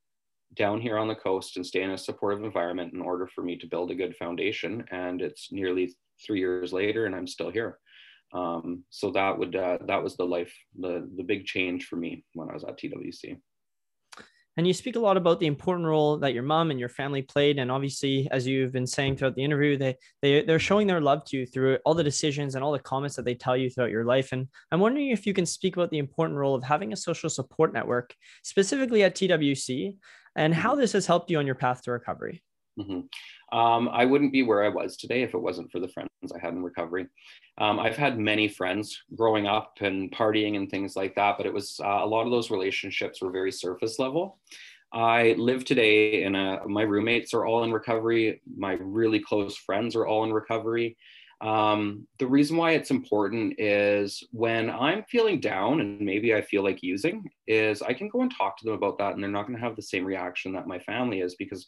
down here on the coast and stay in a supportive environment in order for me to build a good foundation. And it's nearly three years later, and I'm still here. Um, so that would uh, that was the life, the the big change for me when I was at TWC. And you speak a lot about the important role that your mom and your family played. And obviously, as you've been saying throughout the interview, they, they, they're showing their love to you through all the decisions and all the comments that they tell you throughout your life. And I'm wondering if you can speak about the important role of having a social support network, specifically at TWC, and how this has helped you on your path to recovery. Mm-hmm. Um, I wouldn't be where I was today if it wasn't for the friends I had in recovery. Um, I've had many friends growing up and partying and things like that, but it was uh, a lot of those relationships were very surface level. I live today in a, my roommates are all in recovery. My really close friends are all in recovery. Um, the reason why it's important is when I'm feeling down and maybe I feel like using, is I can go and talk to them about that, and they're not going to have the same reaction that my family is because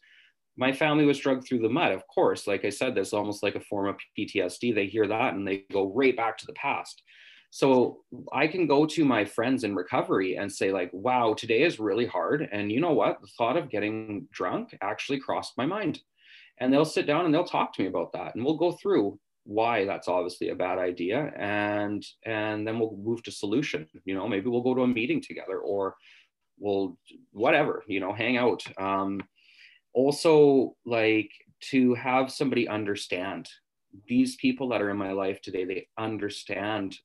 my family was drugged through the mud. Of course, like I said, there's almost like a form of PTSD. They hear that and they go right back to the past. So I can go to my friends in recovery and say, like, wow, today is really hard. And you know what? The thought of getting drunk actually crossed my mind. And they'll sit down and they'll talk to me about that. And we'll go through why that's obviously a bad idea. And and then we'll move to solution. You know, maybe we'll go to a meeting together or we'll whatever, you know, hang out. Um, also like to have somebody understand these people that are in my life today they understand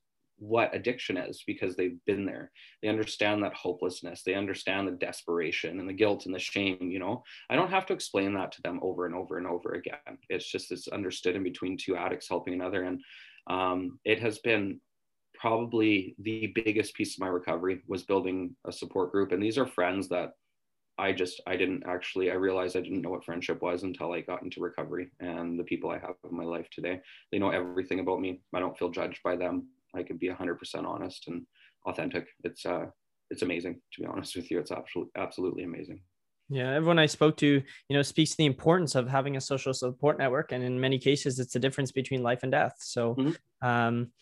what addiction is because they've been there. They understand that hopelessness. They understand the desperation and the guilt and the shame you know? I don't have to explain that to them over and over and over again. It's just it's understood in between two addicts helping another. And um, it has been probably the biggest piece of my recovery was building a support group. And these are friends that I just I didn't actually I realized I didn't know what friendship was until I got into recovery and the people I have in my life today. They know everything about me. I don't feel judged by them. I can be 100% honest and authentic. It's uh it's amazing to be honest with you. It's absolutely absolutely amazing. Yeah everyone I spoke to you know speaks to the importance of having a social support network. And in many cases it's the difference between life and death. So mm-hmm. um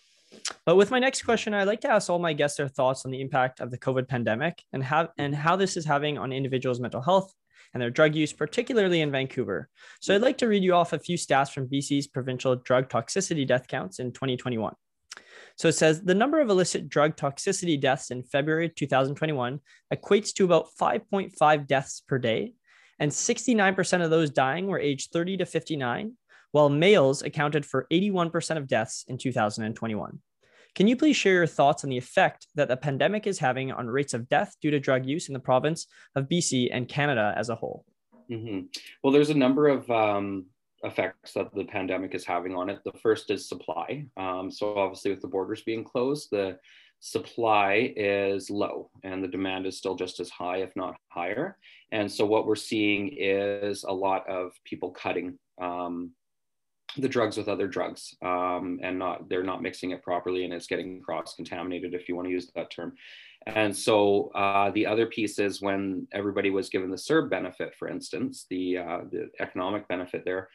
but with my next question, I'd like to ask all my guests their thoughts on the impact of the COVID pandemic and how and how this is having on individuals' mental health and their drug use, particularly in Vancouver. So I'd like to read you off a few stats from BC's provincial drug toxicity death counts in 2021. So it says the number of illicit drug toxicity deaths in February 2021 equates to about 5.5 deaths per day, and 69% of those dying were aged 30 to 59, while males accounted for 81% of deaths in 2021. Can you please share your thoughts on the effect that the pandemic is having on rates of death due to drug use in the province of BC and Canada as a whole? Mm-hmm. Well, there's a number of um, effects that the pandemic is having on it. The first is supply. Um, so, obviously, with the borders being closed, the supply is low and the demand is still just as high, if not higher. And so, what we're seeing is a lot of people cutting um, the drugs with other drugs um, and not they're not mixing it properly and it's getting cross contaminated if you want to use that term. And so uh, the other piece is when everybody was given the CERB benefit for instance the uh, the economic benefit there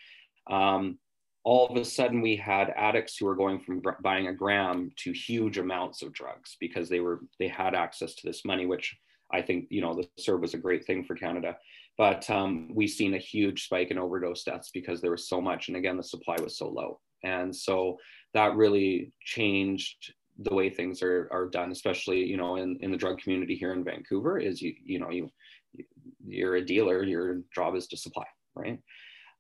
um, all of a sudden we had addicts who were going from buying a gram to huge amounts of drugs because they were they had access to this money which i think you know the CERB was a great thing for canada but um, we've seen a huge spike in overdose deaths because there was so much and again the supply was so low. And so that really changed the way things are, are done especially you know in, in the drug community here in vancouver is you you know you you're a dealer your job is to supply right?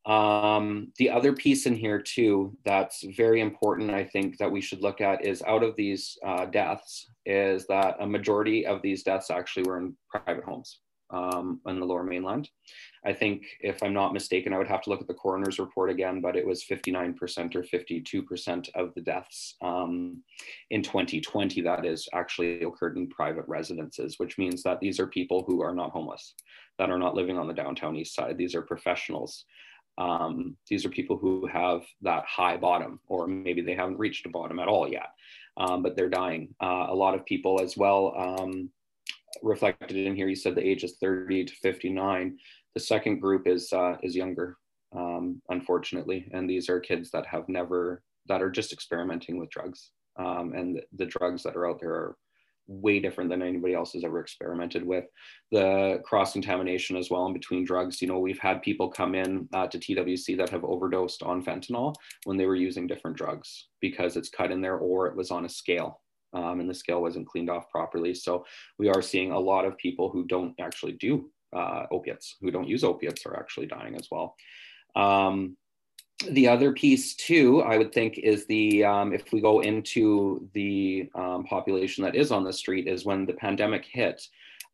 Um, the other piece in here too that's very important i think that we should look at is out of these uh, deaths is that a majority of these deaths actually were in private homes um, on the lower mainland. I think, if I'm not mistaken, I would have to look at the coroner's report again, but it was 59% or 52% of the deaths um, in 2020 that is actually occurred in private residences, which means that these are people who are not homeless, that are not living on the downtown east side. These are professionals. Um, these are people who have that high bottom, or maybe they haven't reached a bottom at all yet, um, but they're dying. Uh, a lot of people as well um, reflected in here. You said the age is 30 to 59. The second group is uh, is younger, um, unfortunately, and these are kids that have never that are just experimenting with drugs, um, and the, drugs that are out there are way different than anybody else has ever experimented with. The cross contamination as well in between drugs. You know, we've had people come in uh, to TWC that have overdosed on fentanyl when they were using different drugs because it's cut in there or it was on a scale. Um, and the scale wasn't cleaned off properly. So we are seeing a lot of people who don't actually do uh, opiates, who don't use opiates, are actually dying as well. Um, the other piece too, I would think, is the um, if we go into the um, population that is on the street, is when the pandemic hit.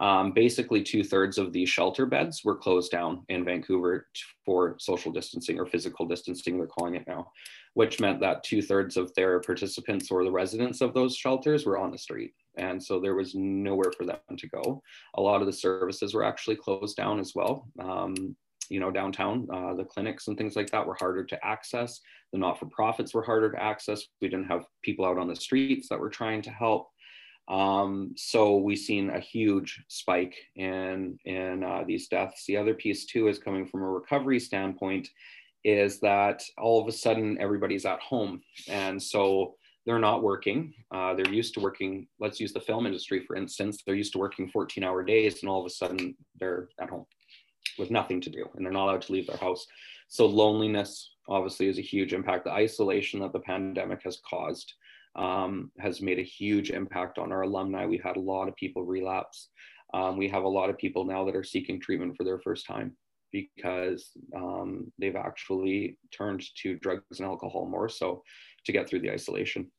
Um, basically, two thirds of the shelter beds were closed down in Vancouver for social distancing or physical distancing, they're calling it now, which meant that two thirds of their participants or the residents of those shelters were on the street. And so there was nowhere for them to go. A lot of the services were actually closed down as well. Um, you know, downtown, uh, the clinics and things like that were harder to access. The not for profits were harder to access. We didn't have people out on the streets that were trying to help. Um, so we've seen a huge spike in, in uh, these deaths. The other piece, too, is coming from a recovery standpoint, is that all of a sudden everybody's at home. And so they're not working. Uh, they're used to working, let's use the film industry, for instance. They're used to working 14 hour days, and all of a sudden they're at home with nothing to do and they're not allowed to leave their house. So loneliness obviously is a huge impact. The isolation that the pandemic has caused um, has made a huge impact on our alumni. We've had a lot of people relapse. Um, we have a lot of people now that are seeking treatment for their first time because um, they've actually turned to drugs and alcohol more so to get through the isolation.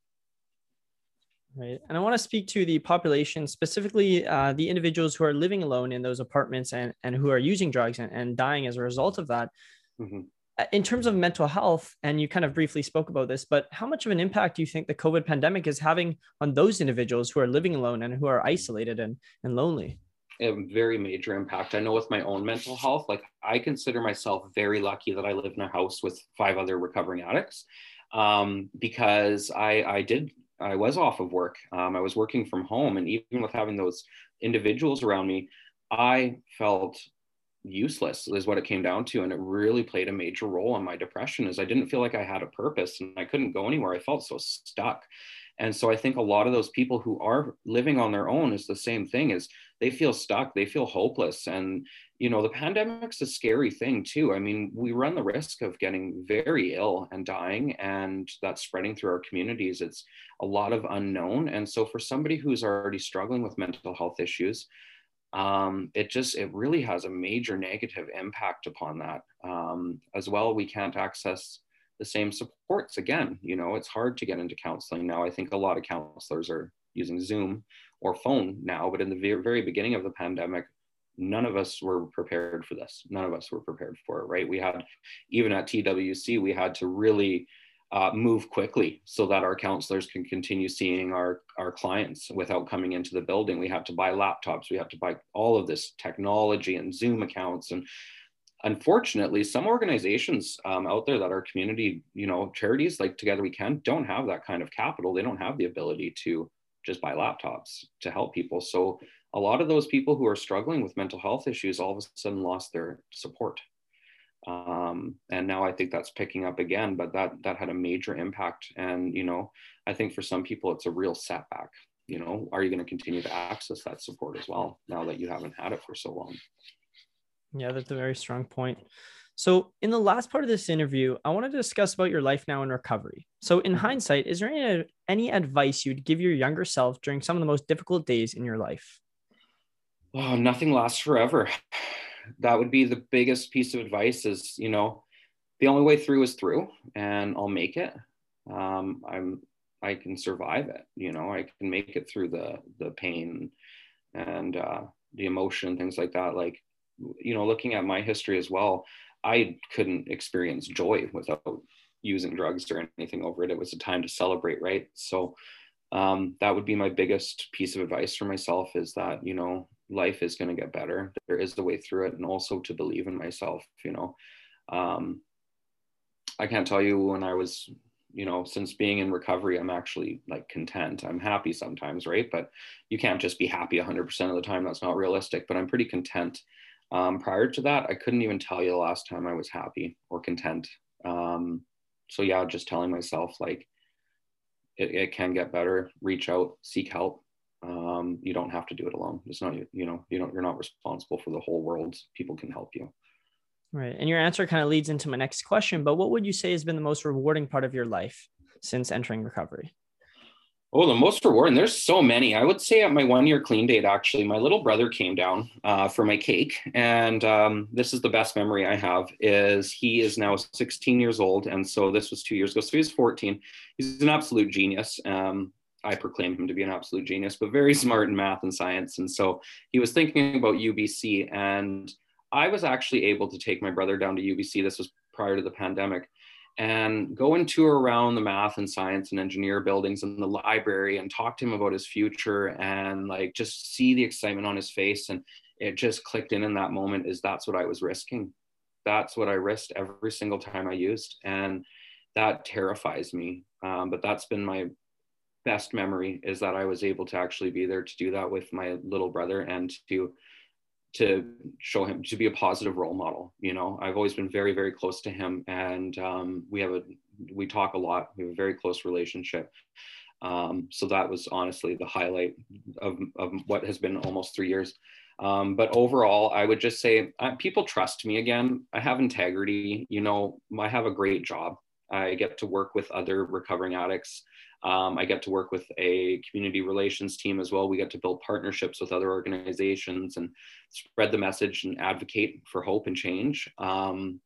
Right. And I want to speak to the population, specifically uh, the individuals who are living alone in those apartments and, and who are using drugs and, and dying as a result of that. Mm-hmm. Uh, in terms of mental health, and you kind of briefly spoke about this, but how much of an impact do you think the COVID pandemic is having on those individuals who are living alone and who are isolated and, and lonely? A very major impact. I know with my own mental health, like I consider myself very lucky that I live in a house with five other recovering addicts um, because I, I did I was off of work. Um, I was working from home, and even with having those individuals around me, I felt useless is what it came down to and it really played a major role in my depression is i didn't feel like i had a purpose and i couldn't go anywhere. I felt so stuck. And so i think a lot of those people who are living on their own is the same thing is they feel stuck they feel hopeless and you know the pandemic's a scary thing too. I mean we run the risk of getting very ill and dying and that's spreading through our communities. It's a lot of unknown. And so for somebody who's already struggling with mental health issues um, it just it really has a major negative impact upon that um, as well we can't access the same supports again you know it's hard to get into counseling now i think a lot of counselors are using zoom or phone now but in the very, beginning of the pandemic none of us were prepared for this. None of us were prepared for it, right? We had, even at TWC, we had to really uh, move quickly so that our counselors can continue seeing our, our clients without coming into the building. We have to buy laptops, we have to buy all of this technology and Zoom accounts. And unfortunately, some organizations um, out there that are community, you know, charities like Together We Can don't have that kind of capital. They don't have the ability to just buy laptops to help people. So a lot of those people who are struggling with mental health issues all of a sudden lost their support. Um, and now I think that's picking up again, but that that had a major impact. And you know, I think for some people it's a real setback. You know, are you going to continue to access that support as well now that you haven't had it for so long? Yeah, that's a very strong point. So, in the last part of this interview, I want to discuss about your life now in recovery. So, in mm-hmm. hindsight, is there any, any advice you'd give your younger self during some of the most difficult days in your life? oh, nothing lasts forever. That would be the biggest piece of advice is, you know, the only way through is through and I'll make it. Um, I'm, I can survive it. You know, I can make it through the, the pain and uh, the emotion, things like that. Like, you know, looking at my history as well, I couldn't experience joy without using drugs or anything over it. It was a time to celebrate, right? So um, that would be my biggest piece of advice for myself is that, you know, life is going to get better. There is the way through it, and also to believe in myself. You know, um, I can't tell you when I was, you know, since being in recovery, I'm actually like content. I'm happy sometimes, right? But you can't just be happy 100% of the time. That's not realistic. But I'm pretty content. Um, prior to that, I couldn't even tell you the last time I was happy or content. Um, so yeah, just telling myself like it, it can get better. Reach out, seek help um, you don't have to do it alone. It's not you you know you don't you're not responsible for the whole world. People can help you. Right, and your answer kind of leads into my next question. But what would you say has been the most rewarding part of your life since entering recovery? Oh, the most rewarding. There's so many. I would say at my one year clean date, actually, my little brother came down uh, for my cake, and um, this is the best memory I have. Is he is now 16 years old, and so this was two years ago. So he's 14. He's an absolute genius. Um, I proclaim him to be an absolute genius, but very smart in math and science. And so he was thinking about UBC, and I was actually able to take my brother down to UBC. This was prior to the pandemic and go and tour around the math and science and engineer buildings and the library and talk to him about his future and like just see the excitement on his face and it just clicked in in that moment is that's what i was risking that's what i risked every single time i used and that terrifies me um, but that's been my best memory is that i was able to actually be there to do that with my little brother and to to show him to be a positive role model you know? I've always been very very close to him and um, we have a we talk a lot we have a very close relationship. Um, so that was honestly the highlight of, of what has been almost three years. Um, but overall i would just say uh, people trust me again. I have integrity you know? I have a great job. I get to work with other recovering addicts um, I get to work with a community relations team as well. We get to build partnerships with other organizations and spread the message and advocate for hope and change. Um,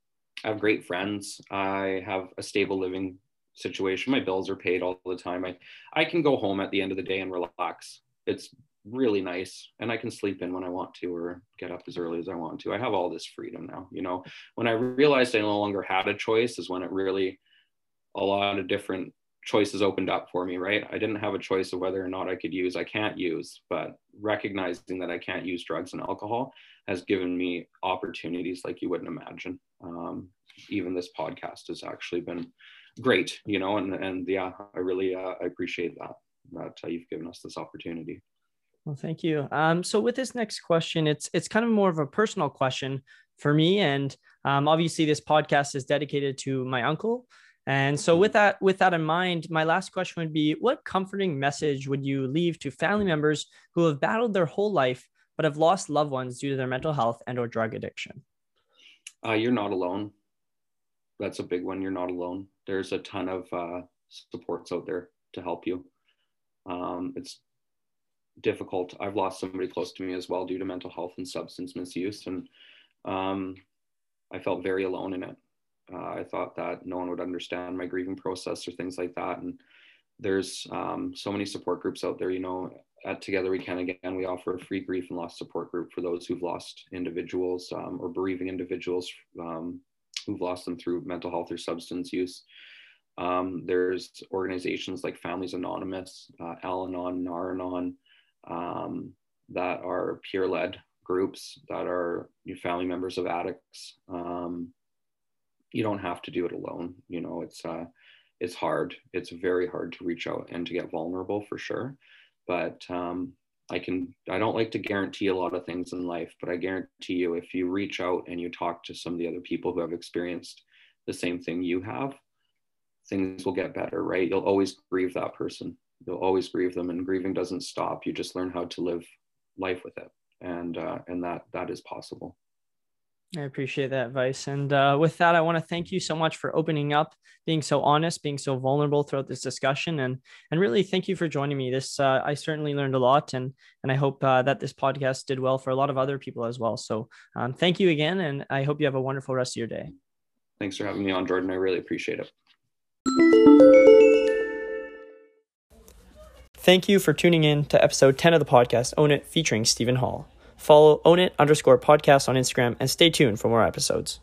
I have great friends. I have a stable living situation. My bills are paid all the time. I, I can go home at the end of the day and relax. It's really nice and I can sleep in when I want to or get up as early as I want to. I have all this freedom now. You know, when I realized I no longer had a choice is when it really a lot of different choices opened up for me, right? I didn't have a choice of whether or not I could use, I can't use, but recognizing that I can't use drugs and alcohol has given me opportunities like you wouldn't imagine. Um, even this podcast has actually been great, you know, and, and yeah, I really uh, I appreciate that, that uh, you've given us this opportunity. Well, thank you. Um, so with this next question, it's it's kind of more of a personal question for me, and um, obviously this podcast is dedicated to my uncle. And so with that with that in mind, my last question would be what comforting message would you leave to family members who have battled their whole life but have lost loved ones due to their mental health and or drug addiction? Uh, you're not alone. That's a big one. You're not alone. There's a ton of uh, supports out there to help you. Um, it's difficult. I've lost somebody close to me as well due to mental health and substance misuse, and um, I felt very alone in it. Uh, I thought that no one would understand my grieving process or things like that. And there's um, so many support groups out there. You know, at Together We Can again, we offer a free grief and loss support group for those who've lost individuals um, or bereaving individuals um, who've lost them through mental health or substance use. Um, there's organizations like Families Anonymous, uh, Al Anon, Nar-Anon, um, that are peer led groups that are family members of addicts. You don't have to do it alone. You know, it's uh, it's hard. It's very hard to reach out and to get vulnerable for sure. But um, I can. I don't like to guarantee a lot of things in life, but I guarantee you, if you reach out and you talk to some of the other people who have experienced the same thing you have, things will get better. Right? You'll always grieve that person. You'll always grieve them, and grieving doesn't stop. You just learn how to live life with it, and uh, and that that is possible. I appreciate that advice. And uh, with that, I want to thank you so much for opening up, being so honest, being so vulnerable throughout this discussion, and and really thank you for joining me. This uh, I certainly learned a lot, and and I hope uh, that this podcast did well for a lot of other people as well. So um, thank you again, and I hope you have a wonderful rest of your day. Thanks for having me on, Jordan. I really appreciate it. Thank you for tuning in to episode 10 of the podcast Own It featuring Stephen Hall. Follow Own It underscore podcast on Instagram and stay tuned for more episodes.